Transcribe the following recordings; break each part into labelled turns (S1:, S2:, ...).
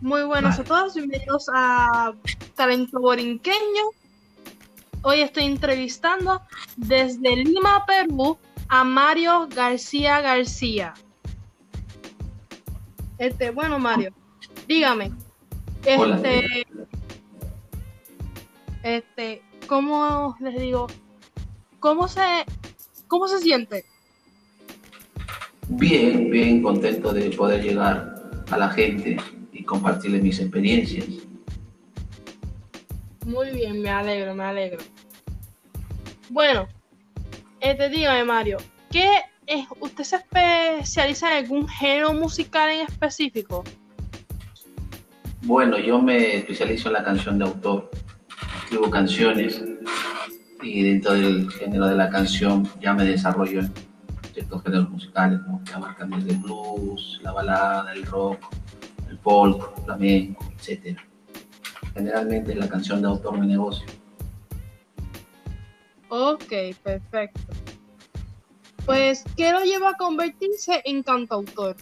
S1: Muy buenos a todos, bienvenidos a Talento Borinqueño. Hoy estoy entrevistando desde Lima, Perú, a Mario García García. Este, bueno, Mario, dígame, este, este, ¿cómo les digo? ¿Cómo se, cómo se siente?
S2: Bien, bien contento de poder llegar a la gente compartirles mis experiencias.
S1: Muy bien, me alegro, me alegro. Bueno, este, dígame Mario, ¿qué es, ¿usted se especializa en algún género musical en específico?
S2: Bueno, yo me especializo en la canción de autor. Escribo canciones y dentro del género de la canción ya me desarrollo en ciertos géneros musicales, que abarcan desde el blues, la balada, el rock, el folk, flamenco, etc. Generalmente la canción de autor mi negocio.
S1: Ok, perfecto. Pues, ¿qué lo lleva a convertirse en cantautor?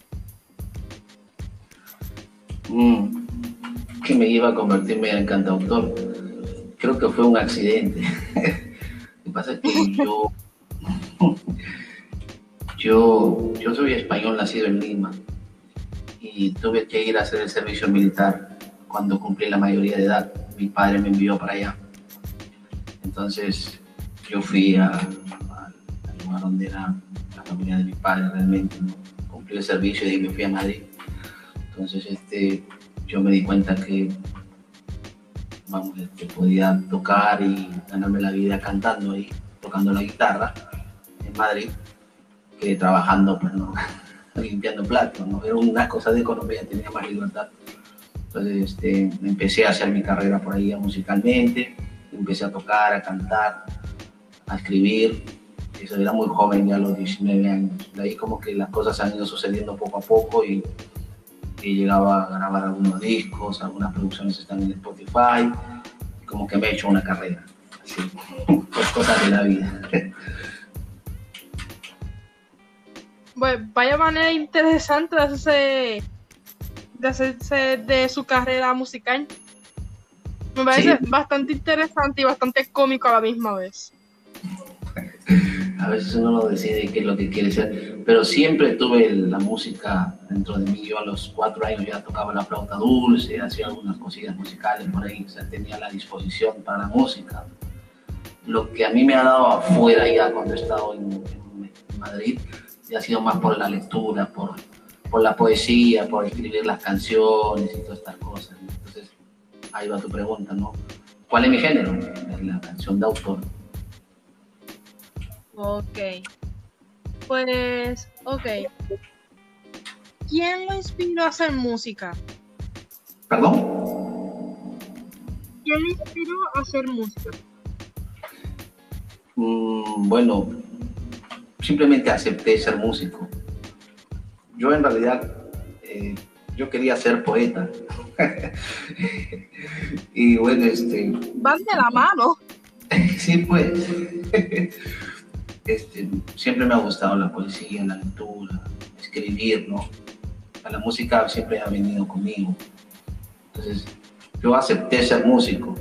S2: Mm, ¿Qué me lleva a convertirme en cantautor? Creo que fue un accidente. Lo que pasa es que yo, yo, yo soy español nacido en Lima y tuve que ir a hacer el servicio militar cuando cumplí la mayoría de edad. Mi padre me envió para allá. Entonces yo fui al lugar donde era la familia de mi padre realmente. Cumplí el servicio y me fui a Madrid. Entonces este, yo me di cuenta que vamos, que podía tocar y ganarme la vida cantando y tocando la guitarra en Madrid que trabajando, pues no, limpiando platos, ¿no? Era una cosa de economía, tenía más libertad. Entonces este, empecé a hacer mi carrera por ahí musicalmente, empecé a tocar, a cantar, a escribir. Eso era muy joven, ya a los 19 años. De ahí como que las cosas han ido sucediendo poco a poco y, y llegaba a grabar algunos discos, algunas producciones están en Spotify, como que me he hecho una carrera. Así, pues cosas de la vida.
S1: Bueno, vaya manera interesante de hacerse, de hacerse de su carrera musical. Me parece
S2: Sí.
S1: bastante interesante y bastante cómico a la misma vez.
S2: A veces uno no decide qué es lo que quiere ser, pero siempre tuve la música dentro de mí. Yo a los cuatro años ya tocaba la flauta dulce, hacía algunas cosillas musicales por ahí, o sea, tenía la disposición para la música. Lo que a mí me ha dado afuera ya cuando he estado en, en Madrid, ha sido más por la lectura, por, por la poesía, por escribir las canciones y todas estas cosas. ¿no? Entonces, ahí va tu pregunta, ¿no? ¿Cuál es mi género? La canción de autor.
S1: Ok. Pues, ok. ¿Quién lo inspiró a hacer música?
S2: ¿Perdón?
S1: ¿Quién lo inspiró a hacer música?
S2: Mm, bueno, simplemente acepté ser músico. Yo en realidad, eh, yo quería ser poeta. y bueno, este,
S1: Van de la mano.
S2: sí, pues, este, siempre me ha gustado la poesía, la lectura, escribir, ¿no? La música siempre ha venido conmigo. Entonces, yo acepté ser músico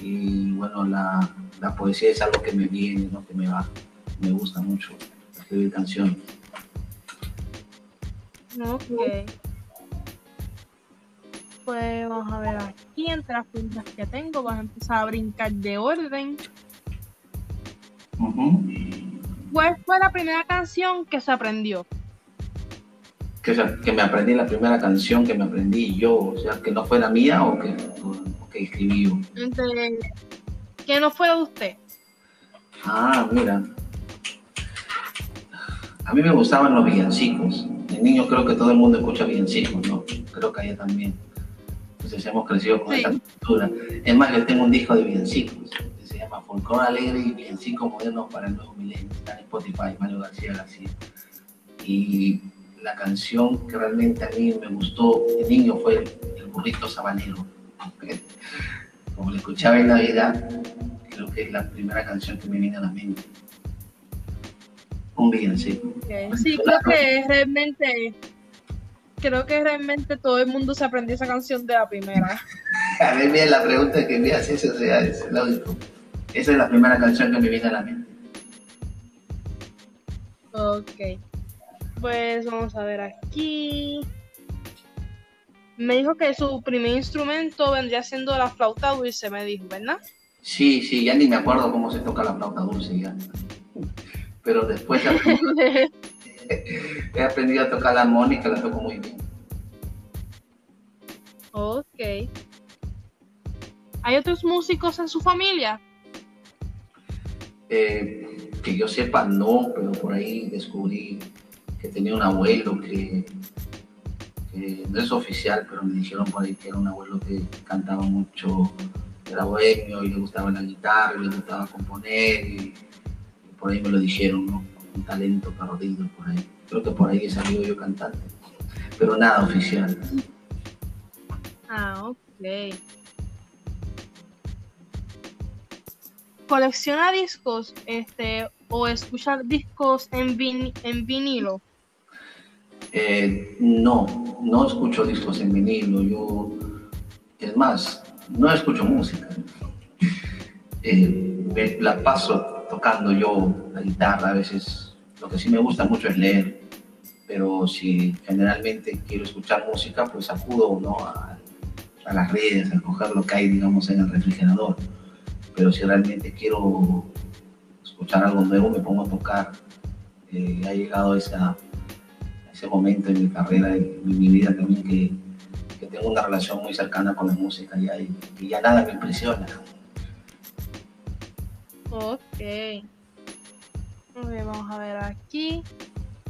S2: y bueno, la, la poesía es algo que me viene, ¿no? Que me va, me gusta mucho escribir canciones.
S1: Ok. Pues vamos a ver aquí entre las preguntas que tengo. Vamos a empezar a brincar de orden.
S2: Ujú.
S1: ¿Cuál fue la primera canción que se aprendió?
S2: que, me aprendí la primera canción que me aprendí yo, o sea, que no fuera mía o que, o que escribí yo.
S1: Que no fue de usted.
S2: Ah, mira. A mí me gustaban los villancicos. De niño creo que todo el mundo escucha villancicos, ¿no? Creo que allá también. Entonces hemos crecido con
S1: Sí.
S2: esa cultura. Es más, yo tengo un disco de villancicos que se llama Folclore Alegre y Villancicos Modernos para el Nuevo Milenio. Está en Spotify, Mario García García. Y la canción que realmente a mí me gustó de niño fue El burrito sabanero. Como lo escuchaba en Navidad, creo que es la primera canción que me viene a la mente. Un villancico.
S1: Ok, Sí, creo que realmente creo que realmente todo el mundo se aprendió esa canción de la primera.
S2: A ver, bien, la pregunta que me haces, o sea, es lógico. Esa es la primera canción que me viene a la mente.
S1: Ok. Pues vamos a ver aquí. Me dijo que su primer instrumento vendría siendo la flauta dulce, me dijo, ¿verdad?
S2: Sí, sí, ya ni me acuerdo cómo se toca la flauta dulce ya. Pero después he aprendido a tocar la armónica, la toco muy bien.
S1: Ok. ¿Hay otros músicos en su familia?
S2: Eh, que yo sepa, no, pero por ahí descubrí que tenía un abuelo que, no es oficial, pero me dijeron por ahí que era un abuelo que cantaba mucho, era bohemio y le gustaba la guitarra, y le gustaba componer y, por ahí me lo dijeron, ¿no? Un talento perdido por ahí. Creo que por ahí he salido yo cantante, pero nada oficial.
S1: Ah, ok. ¿Colecciona discos este, o escucha discos en, en vinilo?
S2: Eh, no, no escucho discos en vinilo. Yo, es más, no escucho música. Eh, me la paso tocando yo la guitarra. A veces lo que sí me gusta mucho es leer. Pero si generalmente quiero escuchar música, pues acudo ¿no? a, las redes, a coger lo que hay, digamos, en el refrigerador. Pero si realmente quiero escuchar algo nuevo, me pongo a tocar. Eh, ha llegado esa, ese momento en mi carrera, en mi vida también, que, que tengo una relación muy cercana con la música y, y ya nada me impresiona.
S1: Ok. vamos a ver aquí.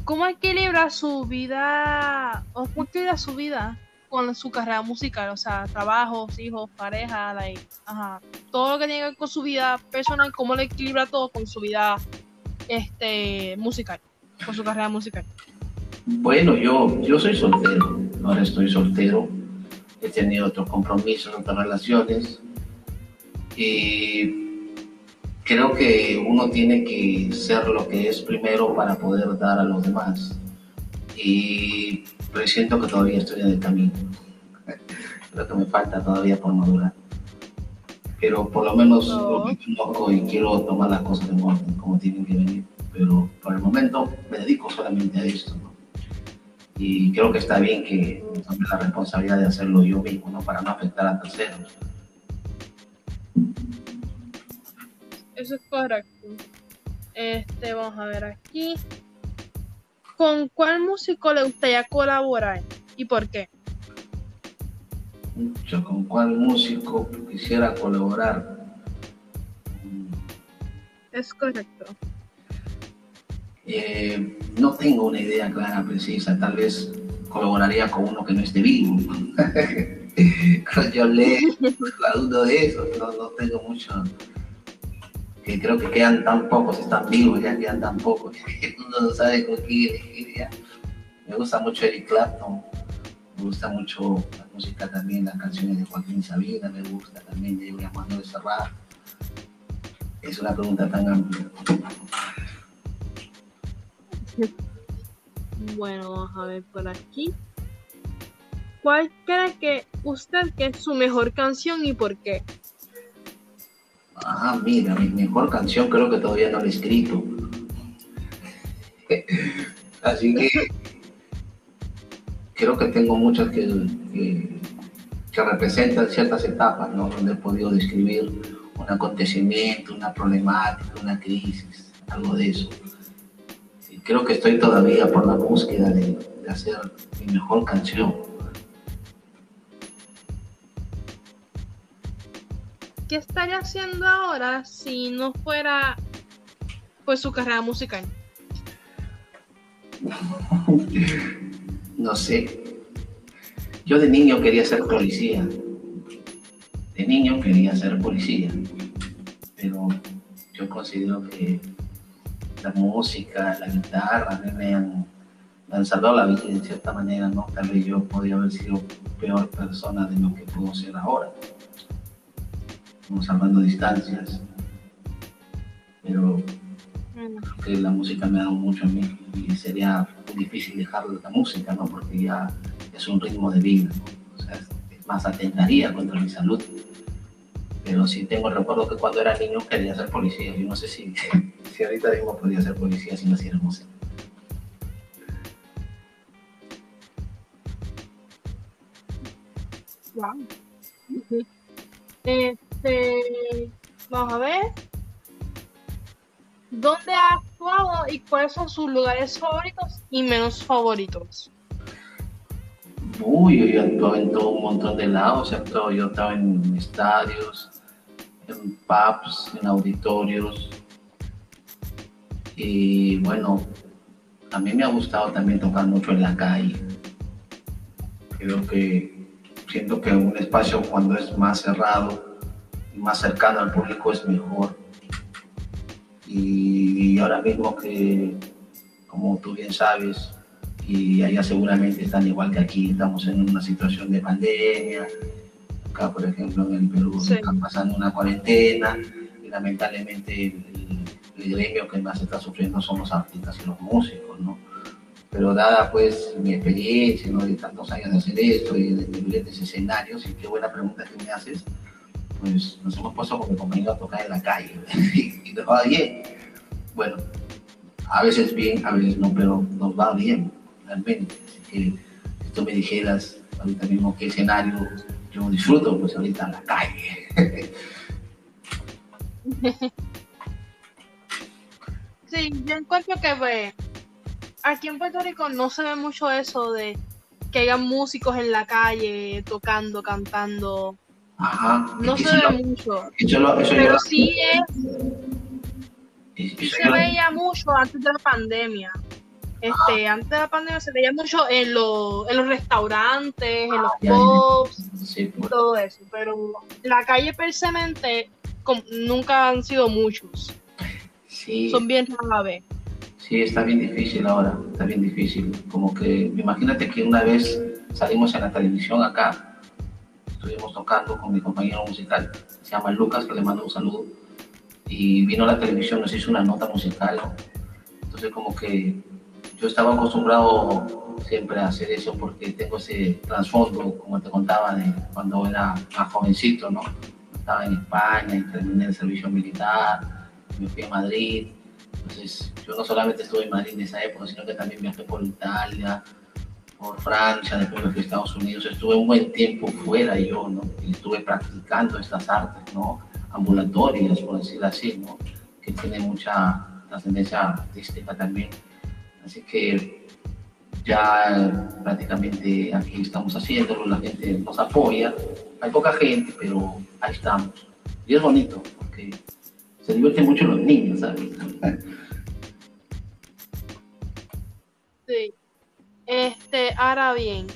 S1: ¿Cómo equilibra su vida, o cómo equilibra su vida con su carrera musical, o sea, trabajos, hijos, pareja, ajá, todo lo que tiene que ver con su vida personal, cómo le equilibra todo con su vida este musical, con su carrera musical.
S2: Bueno, yo, yo soy soltero, ahora estoy soltero, he tenido otros compromisos, otras relaciones y creo que uno tiene que ser lo que es primero para poder dar a los demás. Y pero siento que todavía estoy en el camino. Creo que me falta todavía por madurar. Pero por lo menos lo conozco y quiero tomar las cosas en orden, como tienen que venir. Pero por el momento me dedico solamente a esto. Y creo que está bien que tome la responsabilidad de hacerlo yo mismo, ¿no? para no afectar a terceros.
S1: Eso es correcto. Este, vamos a ver aquí. ¿Con cuál músico le gustaría colaborar y por qué?
S2: Yo con cuál músico quisiera colaborar.
S1: Es correcto.
S2: Eh, no tengo una idea clara, precisa. Tal vez colaboraría con uno que no esté vivo. Yo le dudo de eso, no, no tengo mucho, que creo que quedan tan pocos, están vivos, ya quedan tan pocos, que uno no sabe con quién elegir ya. Me gusta mucho Eric Clapton, me gusta mucho la música también, las canciones de Joaquín Sabina, me gusta también de Julián Manuel Serrat. Es una pregunta tan amplia.
S1: Bueno, vamos a ver por aquí. ¿Cuál cree que usted que es su mejor canción y por qué?
S2: Ah, mira, mi mejor canción creo que todavía no la he escrito. Así que creo que tengo muchas que, que, representan ciertas etapas, ¿no? Donde he podido describir un acontecimiento, una problemática, una crisis, algo de eso. Y creo que estoy todavía por la búsqueda de, de hacer mi mejor canción.
S1: ¿Qué estaría haciendo ahora si no fuera pues su carrera musical?
S2: No sé. Yo de niño quería ser policía. De niño quería ser policía. Pero yo considero que la música, la guitarra, me han, me han salvado la vida de cierta manera, ¿no? Tal vez yo podría haber sido peor persona de lo que puedo ser ahora salvando distancias. Pero creo que la música me ha dado mucho a mí y sería difícil dejar la música, ¿no? Porque ya es un ritmo de vida, o sea, es más atentaría contra mi salud. Pero sí tengo el recuerdo que cuando era niño quería ser policía. Yo no sé si, si ahorita mismo podría ser policía si no hiciera música.
S1: Wow. Este, vamos a ver. ¿Dónde ha actuado y cuáles son sus lugares favoritos y menos favoritos?
S2: Uy, yo he actuado en todo un montón de lados. He actuado, yo estaba en estadios, en pubs, en auditorios. Y bueno, a mí me ha gustado también tocar mucho en la calle. Creo que siento que un espacio cuando es más cerrado más cercano al público es mejor y, ahora mismo que, como tú bien sabes, y allá seguramente están igual que aquí, estamos en una situación de pandemia, acá por ejemplo en el Perú están pasando una cuarentena y lamentablemente el, el, gremio que más está sufriendo son los artistas y los músicos, ¿no? Pero dada pues mi experiencia, ¿no? De tantos años de hacer esto y de diferentes escenarios, y qué buena pregunta que me haces, pues nos hemos puesto con mi compañero a tocar en la calle y nos va bien. Bueno, a veces bien, a veces no, pero nos va bien, realmente. Así que si tú me dijeras ahorita mismo qué escenario yo disfruto, pues ahorita en la calle.
S1: Sí, yo encuentro que pues, aquí en Puerto Rico no se ve mucho eso de que haya músicos en la calle tocando, cantando.
S2: Ajá.
S1: No se ve mucho. pero sí es. se veía mucho antes de la pandemia. Este, antes de la pandemia se veía mucho en, los, en los restaurantes, en los pubs, pues. todo eso. Pero la calle per nunca han sido muchos.
S2: Sí.
S1: Son bien rara vez.
S2: Sí, está bien difícil ahora, está bien difícil. Como que, imagínate que una vez salimos en la televisión acá estuvimos tocando con mi compañero musical, se llama Lucas, que le mando un saludo, y vino a la televisión, nos hizo una nota musical, entonces como que yo estaba acostumbrado siempre a hacer eso porque tengo ese trasfondo, como te contaba, de cuando era más jovencito, ¿no? Estaba en España terminé el servicio militar, me fui a Madrid, entonces yo no solamente estuve en Madrid en esa época, sino que también viajé por Italia, por Francia, después de Estados Unidos, estuve un buen tiempo fuera yo, ¿no? Y estuve practicando estas artes, ¿no? Ambulatorias, por decirlo así, ¿no? Que tiene mucha trascendencia artística también. Así que ya prácticamente aquí estamos haciéndolo, la gente nos apoya, hay poca gente, pero ahí estamos. Y es bonito, porque se divierten mucho los niños, ¿sabes?
S1: Sí. Este, ahora bien,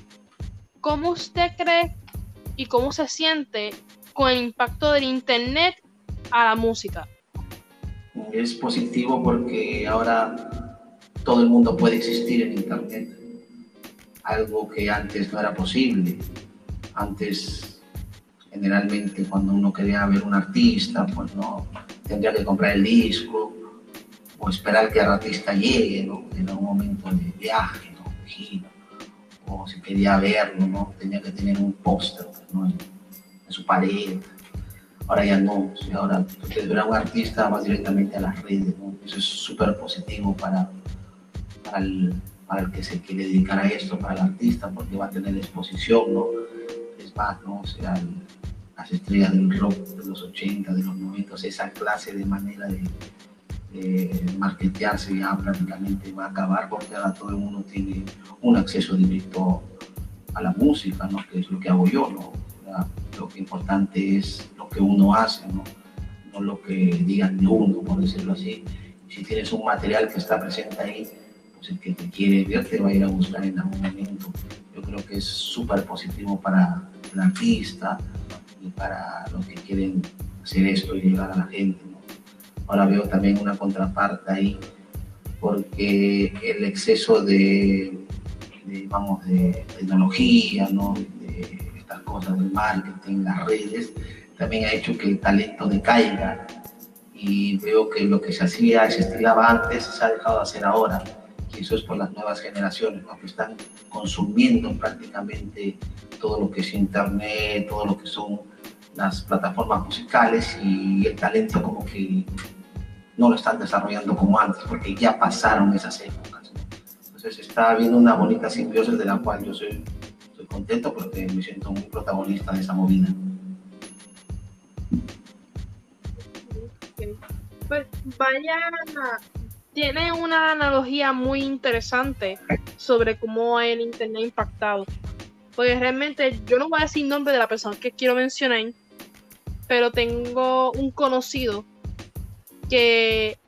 S1: ¿cómo usted cree y cómo se siente con el impacto del Internet a la música?
S2: Es positivo porque ahora todo el mundo puede existir en Internet, algo que antes no era posible. Antes, generalmente, cuando uno quería ver un artista, pues no tendría que comprar el disco o esperar que el artista llegue ¿no? en un momento de viaje o si quería verlo, ¿no? Tenía que tener un póster ¿no? en, su pared. Ahora ya no, ahora ver a un artista más directamente a las redes, Eso es súper positivo para, para el, para, el, que se quiere dedicar a esto, para el artista, porque va a tener exposición, ¿no? Es más, ¿no? O sea, las estrellas del rock de los 80, de los 90, esa clase de manera de, eh, marketearse ya prácticamente va a acabar porque ahora todo el mundo tiene un acceso directo a la música, ¿no? que es lo que hago yo. lo que importante es lo que uno hace, ¿no? no lo que digan de uno, por decirlo así. Si tienes un material que está presente ahí, pues el que te quiere ver te va a ir a buscar en algún momento. Yo creo que es súper positivo para el artista y para los que quieren hacer esto y llegar a la gente. Ahora veo también una contraparte ahí, porque el exceso de, vamos, de tecnología, ¿no? de estas cosas del marketing, las redes, también ha hecho que el talento decaiga. Y veo que lo que se hacía, se estilaba antes, se ha dejado de hacer ahora. Y eso es por las nuevas generaciones, ¿no? que están consumiendo prácticamente todo lo que es internet, todo lo que son las plataformas musicales y el talento como que no lo están desarrollando como antes, porque ya pasaron esas épocas. Entonces está habiendo una bonita simbiosis de la cual yo soy, estoy contento porque me siento muy protagonista de esa movida.
S1: Pues vaya, tiene una analogía muy interesante sobre cómo el Internet ha impactado. Porque realmente yo no voy a decir nombre de la persona que quiero mencionar, pero tengo un conocido que,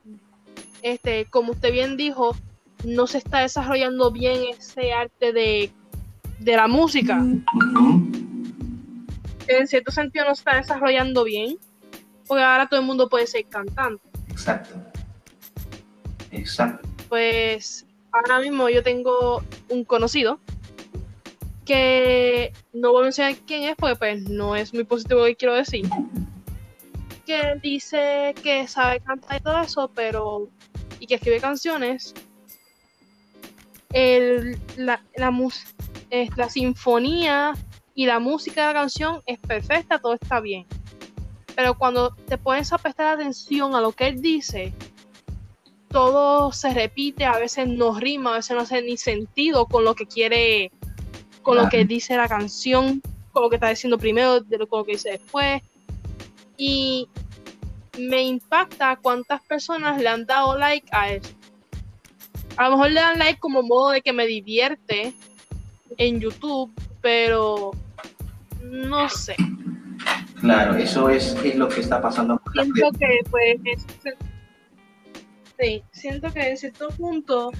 S1: este, como usted bien dijo, no se está desarrollando bien ese arte de, de la música. En cierto sentido no se está desarrollando bien, porque ahora todo el mundo puede ser cantante.
S2: Exacto. Exacto.
S1: Pues ahora mismo yo tengo un conocido que no voy a mencionar quién es porque pues no es muy positivo lo que quiero decir. Que dice que sabe cantar y todo eso, pero y que escribe canciones. El, la, la, la sinfonía y la música de la canción es perfecta, todo está bien. Pero cuando te pones a prestar atención a lo que él dice, todo se repite, a veces no rima, a veces no hace ni sentido con lo que quiere con lo que dice la canción, con lo que está diciendo primero, de lo, con lo que dice después. Y me impacta cuántas personas le han dado like a eso. A lo mejor le dan like como modo de que me divierte en YouTube, pero no sé.
S2: Claro, eso es, es lo que está pasando.
S1: Siento que, pues, sí, siento que en cierto punto,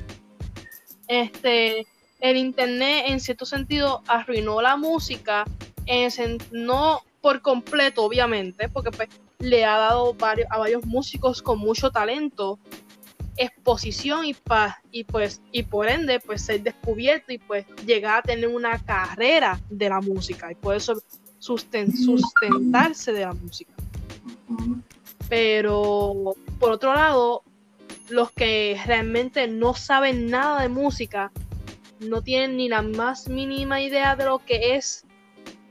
S1: este, el internet en cierto sentido arruinó la música, en, no por completo obviamente, porque pues le ha dado varios, a varios músicos con mucho talento exposición y, pa, y pues y por ende pues ser descubierto y pues llegar a tener una carrera de la música y poder sustentarse de la música. Pero por otro lado, los que realmente no saben nada de música no tienen ni la más mínima idea de lo que es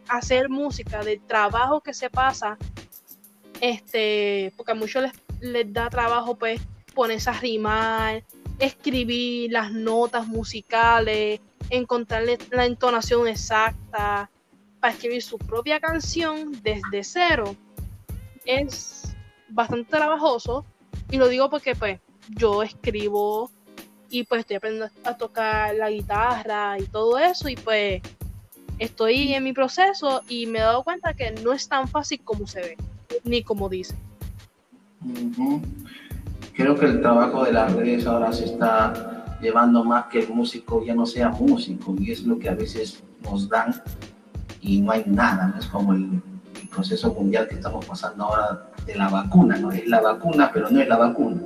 S1: hacer música, del trabajo que se pasa, este, porque a muchos les, les da trabajo pues ponerse a rimar, escribir las notas musicales, encontrarle la entonación exacta, para escribir su propia canción desde cero. Es bastante trabajoso y lo digo porque pues yo escribo y pues estoy aprendiendo a tocar la guitarra y todo eso y pues estoy en mi proceso y me he dado cuenta que no es tan fácil como se ve, ni como dice.
S2: Creo que el trabajo de las redes ahora se está llevando más que el músico ya no sea músico y es lo que a veces nos dan y no hay nada, ¿no? es como el, el proceso mundial que estamos pasando ahora de la vacuna, ¿no? Es la vacuna, pero no es la vacuna.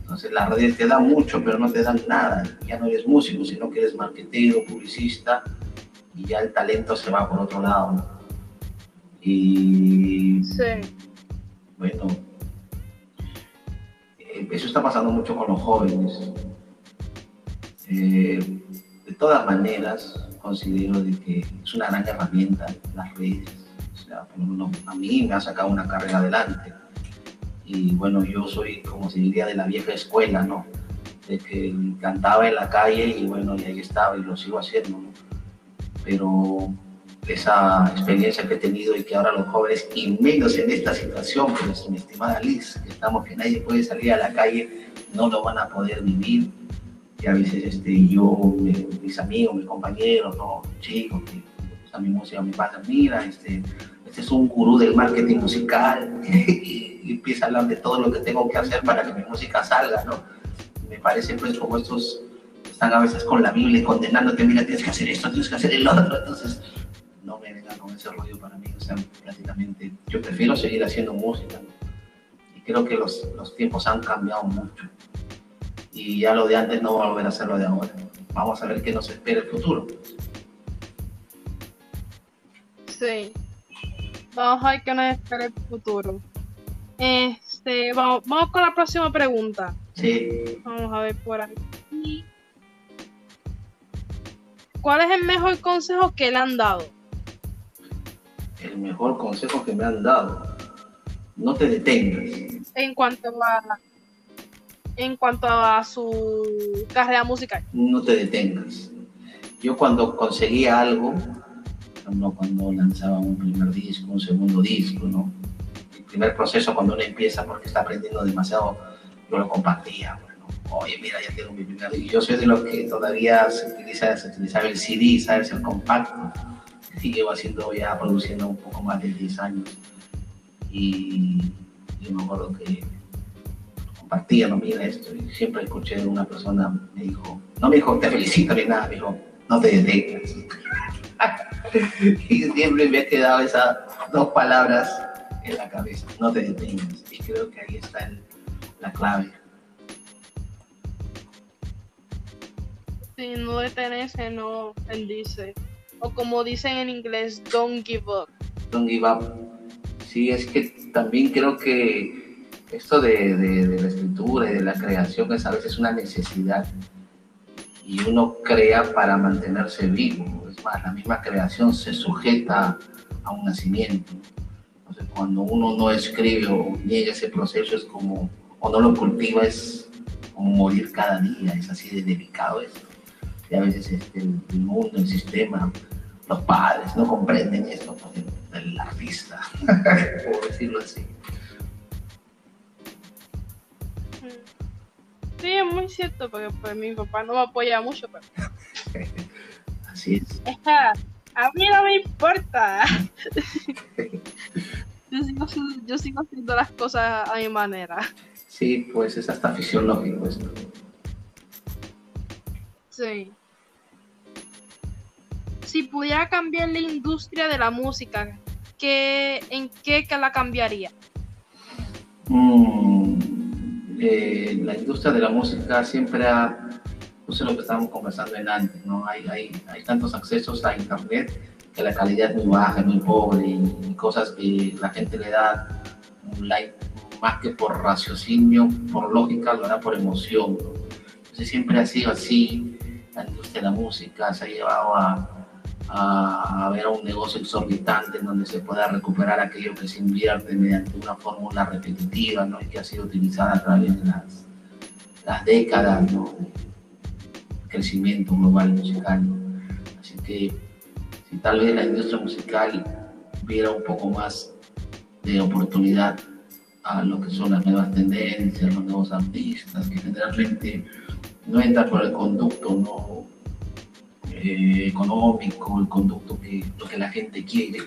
S2: Entonces las redes te dan mucho, pero no te dan nada. Ya no eres músico, sino que eres marketero, publicista, y ya el talento se va por otro lado. Y
S1: sí.
S2: bueno, eh, eso está pasando mucho con los jóvenes. Eh, de todas maneras, considero de que es una gran herramienta las redes. O sea, por lo menos a mí me ha sacado una carrera adelante y bueno, yo soy, como se diría, de la vieja escuela, ¿no? De que cantaba en la calle y bueno, y ahí estaba y lo sigo haciendo, ¿no? Pero esa experiencia que he tenido y que ahora los jóvenes, y menos en esta situación, pues mi estimada Liz, que estamos que nadie puede salir a la calle, no lo van a poder vivir. Y a veces este, yo, mis amigos, mis compañeros, ¿no? chicos que a mi música, me pasa, mira, este, este es un gurú del marketing musical. y empieza a hablar de todo lo que tengo que hacer para que mi música salga, ¿no? Me parece pues como estos están a veces con la Biblia condenándote, mira, tienes que hacer esto, tienes que hacer el otro, entonces no me venga con ese rollo para mí, o sea, prácticamente yo prefiero seguir haciendo música, y creo que los, los tiempos han cambiado mucho, y ya lo de antes no va a volver a ser lo de ahora. Vamos a ver qué nos espera el futuro.
S1: Sí. Vamos a ver qué nos espera el futuro. Este, vamos, vamos con la próxima pregunta.
S2: Sí.
S1: Vamos a ver por aquí. ¿Cuál es el mejor consejo que le han dado?
S2: El mejor consejo que me han dado. No te detengas.
S1: En cuanto a en cuanto a su carrera musical.
S2: No te detengas. Yo cuando conseguía algo, cuando lanzaba un primer disco, un segundo disco, ¿no? El primer proceso cuando uno empieza porque está aprendiendo demasiado, yo lo compartía. Oye, mira, ya tengo mi primer disco. Yo soy de los que todavía se utiliza, se utilizaba el CD, ¿sabes? El compacto. Y llevo haciendo ya, produciendo un poco más de 10 años. Y yo me acuerdo que compartía, no mira esto. Y siempre escuché de una persona, me dijo, no me dijo te felicito ni nada, me dijo, no te detengas. y siempre me ha quedado esas dos palabras en la cabeza, no te detengas. Y creo que ahí está la clave.
S1: Sí, no detenerse, no dice O como dicen en inglés, don't give up.
S2: Don't give up. Sí, es que también creo que esto de, de la escritura y de la creación es a veces una necesidad y uno crea para mantenerse vivo. Es más, la misma creación se sujeta a un nacimiento. Entonces, cuando uno no escribe o niega ese proceso, es como, o no lo cultiva, es como morir cada día, es así de delicado esto. A veces este, el, mundo, el sistema, los padres no comprenden esto, el artista, por decirlo así.
S1: Sí, es muy cierto, porque pues mi papá no me apoya mucho, pero...
S2: Así es.
S1: a mí no me importa. yo, sigo, haciendo las cosas a mi manera.
S2: Sí, pues es hasta fisiológico esto.
S1: Sí. Si pudiera cambiar la industria de la música, ¿qué, ¿en qué la cambiaría?
S2: Mm, eh, la industria de la música siempre ha, no sé lo que estábamos conversando en antes, ¿no? Hay, hay, hay tantos accesos a internet que la calidad es muy baja, muy pobre y, cosas que la gente le da un like más que por raciocinio, por lógica, lo da por emoción. Entonces siempre ha sido así, la industria de la música se ha llevado a, a, ver un negocio exorbitante en donde se pueda recuperar aquello que se invierte mediante una fórmula repetitiva ¿no? y que ha sido utilizada a través de las, las décadas ¿no? crecimiento global musical. Así que si tal vez la industria musical viera un poco más de oportunidad a lo que son las nuevas tendencias, los nuevos artistas, que generalmente no entran por el conducto, no eh, económico, el conducto que lo que la gente quiere,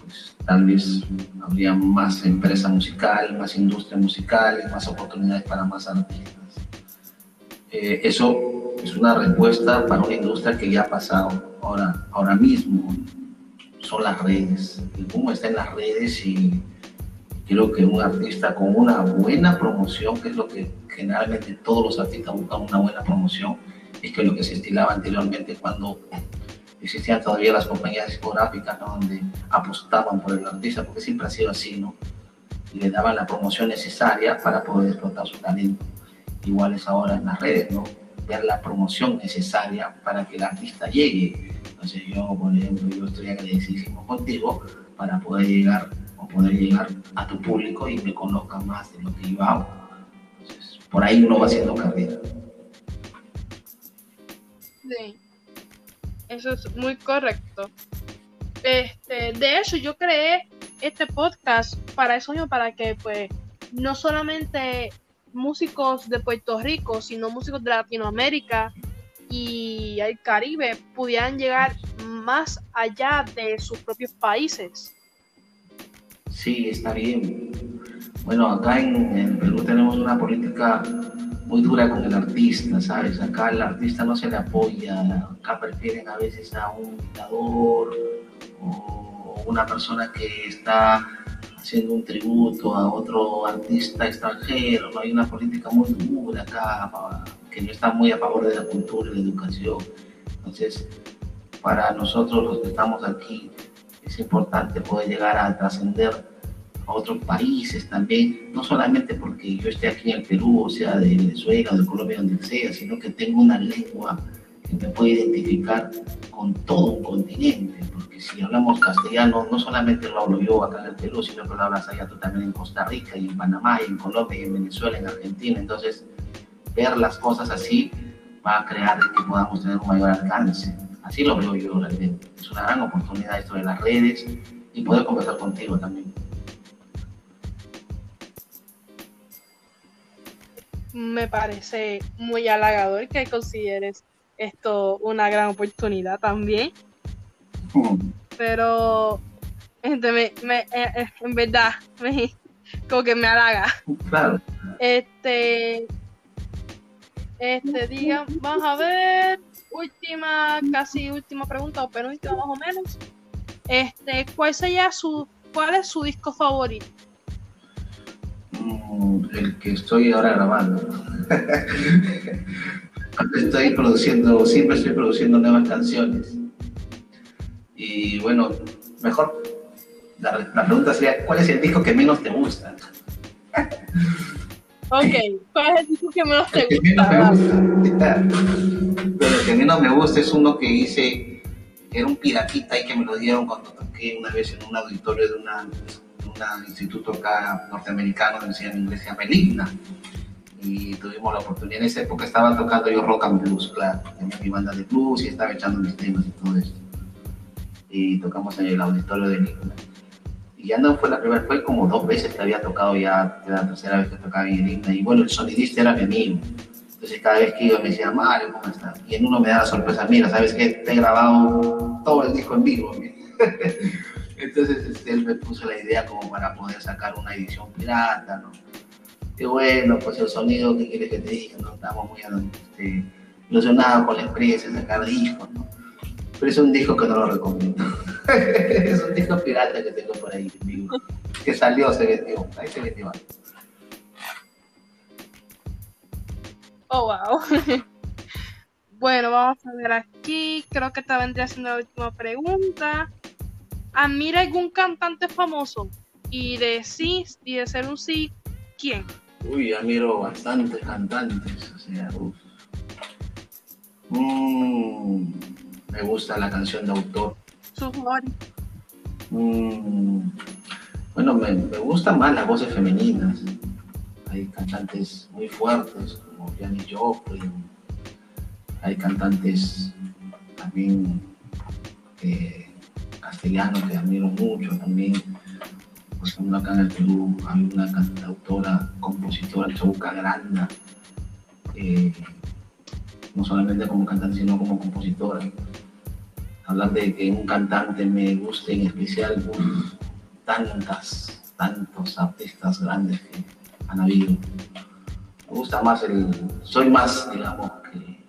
S2: pues tal vez habría más empresa musical, más industria musical, más oportunidades para más artistas. Eh, eso es una respuesta para una industria que ya ha pasado ahora, ahora mismo. Son las redes. El boom está en las redes y creo que un artista con una buena promoción, que es lo que generalmente todos los artistas buscan, una buena promoción, es que lo que se estilaba anteriormente cuando existían todavía las compañías discográficas donde apostaban por el artista, porque siempre ha sido así, ¿no? Y le daban la promoción necesaria para poder explotar su talento. Igual es ahora en las redes, ¿no? Ver la promoción necesaria para que el artista llegue. Entonces yo, por ejemplo, yo estoy agradecidísimo contigo para poder llegar o poder llegar a tu público y me conozca más de lo que yo hago. Entonces, por ahí uno va haciendo carrera.
S1: Eso es muy correcto. Este, de hecho, yo creé este podcast para eso para que pues no solamente músicos de Puerto Rico, sino músicos de Latinoamérica y el Caribe pudieran llegar más allá de sus propios países.
S2: Sí, está bien. Bueno, acá en Perú tenemos una política muy dura con el artista, ¿sabes? Acá el artista no se le apoya, acá prefieren a veces a un dictador o una persona que está haciendo un tributo a otro artista extranjero, no hay una política muy dura acá que no está muy a favor de la cultura y la educación. Entonces, para nosotros los que estamos aquí, es importante poder llegar a trascender a otros países también, no solamente porque yo esté aquí en el Perú, o sea, de Venezuela o de Colombia, donde sea, sino que tengo una lengua que me puede identificar con todo un continente, porque si hablamos castellano, no solamente lo hablo yo acá en el Perú, sino que lo hablas allá tú también en Costa Rica, y en Panamá, y en Colombia, y en Venezuela, en Argentina. Entonces, ver las cosas así va a crear que podamos tener un mayor alcance. Así lo veo yo realmente. Es una gran oportunidad esto de las redes y poder conversar contigo también.
S1: Me parece muy halagador que consideres esto una gran oportunidad también. Pero este, me, me, eh, eh, en verdad, me, como que me halaga.
S2: Claro.
S1: Este, este, diga, vamos a ver, última, casi última pregunta, o penúltima más o menos. Este, ¿cuál sería su, cuál es su disco favorito?
S2: Mm, el que estoy ahora grabando. estoy produciendo, siempre estoy produciendo nuevas canciones. Y bueno, mejor la, la pregunta sería, ¿cuál es el disco que menos te gusta?
S1: Ok, ¿cuál es el disco que menos te
S2: el que
S1: gusta?
S2: menos me gusta, Pero el que menos me gusta es uno que hice, que era un piratita y que me lo dieron cuando toqué una vez en un auditorio de una, un instituto acá norteamericano que se llama inglés, se llama el IGNA. Y tuvimos la oportunidad, en esa época estaba tocando yo rock and blues, claro, tenía mi banda de blues y estaba echando mis temas y todo esto. Y tocamos en el auditorio del IGNA. Y ya no fue la primera, fue como dos veces que había tocado ya, la tercera vez que tocaba IGNA. Y bueno, el sonidista era mi amigo. Entonces cada vez que iba me decía, Mario, ¿cómo estás? Y en uno me da la sorpresa, mira, ¿sabes qué? Te he grabado todo el disco en vivo. mira". Entonces este, él me puso la idea como para poder sacar una edición pirata, ¿no? Y bueno, pues el sonido, ¿qué quieres que te diga? No estamos muy este, ilusionados con la experiencia de sacar discos, ¿no? Pero es un disco que no lo recomiendo. es un disco pirata que tengo por ahí, que salió, se vendió, ahí se vendió.
S1: Oh, wow. bueno, vamos a ver aquí. Creo que esta vendría siendo la última pregunta. ¿Admira algún cantante famoso? Y de sí, y de ser un sí, ¿quién?
S2: Uy, admiro bastantes cantantes, o sea, uf. Mm, me gusta la canción de autor.
S1: Su favorito.
S2: Mm, bueno, me, me gustan más las voces femeninas. Hay cantantes muy fuertes como Janis Joplin. Hay cantantes también eh, castellanos que admiro mucho también. Por ejemplo, acá en el Perú hay una cantautora, compositora, Chauca Granda. eh, no solamente como cantante, sino como compositora hablar de que un cantante me guste en especial, uf, tantas, tantos artistas grandes que han habido. Me gusta más el, soy más, digamos, que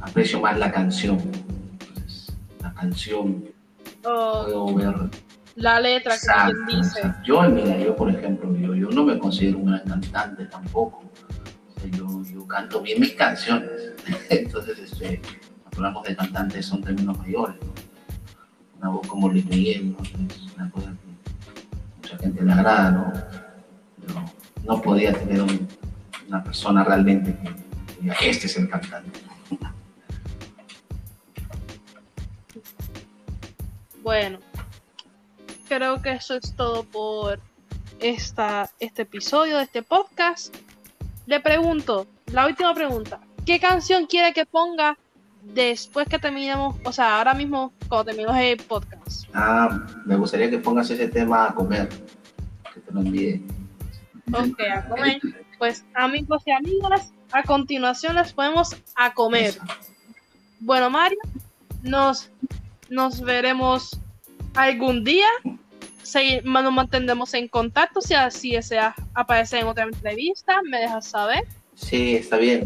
S2: aprecio más la canción. Entonces, la canción,
S1: O la letra, que
S2: Exacto,
S1: quien dice.
S2: exacto. Yo, mira, yo por ejemplo, yo, yo no me considero un gran cantante tampoco. O sea, yo, yo canto bien mis canciones. Entonces, este, hablamos de cantantes son términos mayores. ¿no? Una voz como Luis Miguel, ¿no? es una cosa que mucha gente le agrada, ¿no? Pero no podía tener un- una persona realmente que diga, este es el cantante.
S1: Bueno, creo que eso es todo por esta, este episodio de este podcast. Le pregunto, la última pregunta, ¿qué canción quiere que ponga después que terminemos, o sea, ahora mismo cuando terminemos el podcast?
S2: Ah, me gustaría que pongas ese tema a comer, que te lo envíe.
S1: Ok, a comer. Pues amigos y amigas, a continuación les ponemos a comer. Bueno, Mario, nos, nos veremos algún día. Segui- nos mantendremos en contacto. Si así deseas aparecer en otra entrevista, me dejas saber.
S2: Sí, está bien.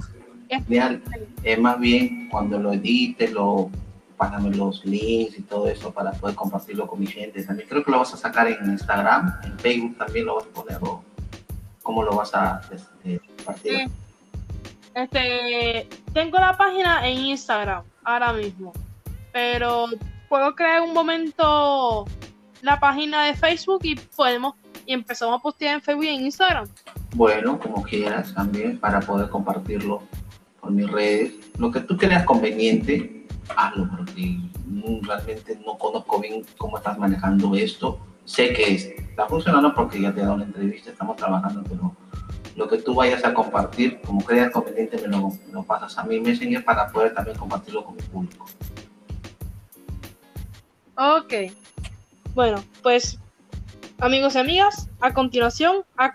S2: Genial. Es más bien cuando lo edites, lo pásame los links y todo eso para poder compartirlo con mi gente. También creo que lo vas a sacar en Instagram, en Facebook también lo vas a poner o cómo lo vas a este, compartir.
S1: Sí. Este, tengo la página en Instagram ahora mismo, pero puedo crear un momento la página de Facebook y podemos y empezamos a postear en Facebook y en Instagram.
S2: Bueno, como quieras también para poder compartirlo por mis redes. Lo que tú creas conveniente, hazlo, porque realmente no conozco bien cómo estás manejando esto. Sé que está funcionando porque ya te he dado una entrevista, estamos trabajando, pero lo que tú vayas a compartir, como creas conveniente, me lo, pasas a mi Messenger para poder también compartirlo con mi público.
S1: Ok. Bueno, pues amigos y amigas, a continuación, a...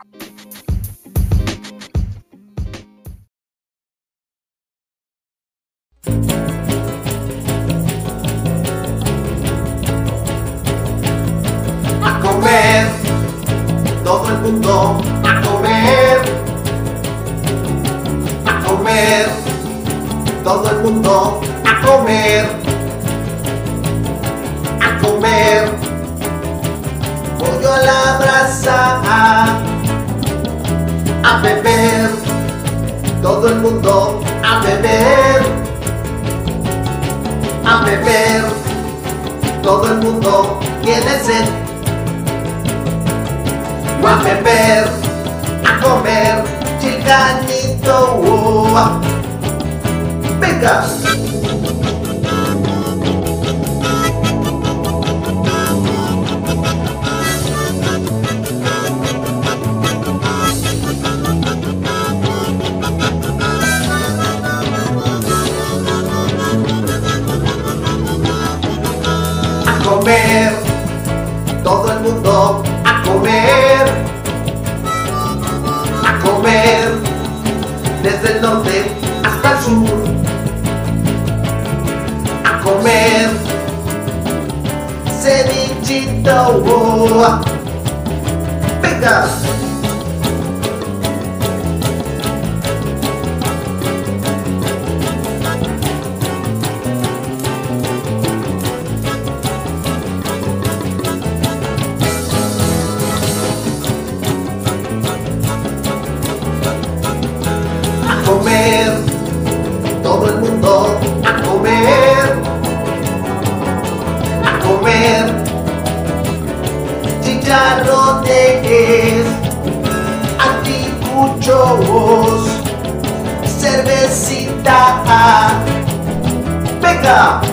S3: venga. Chicharrones, anticuchos, cervecita, venga.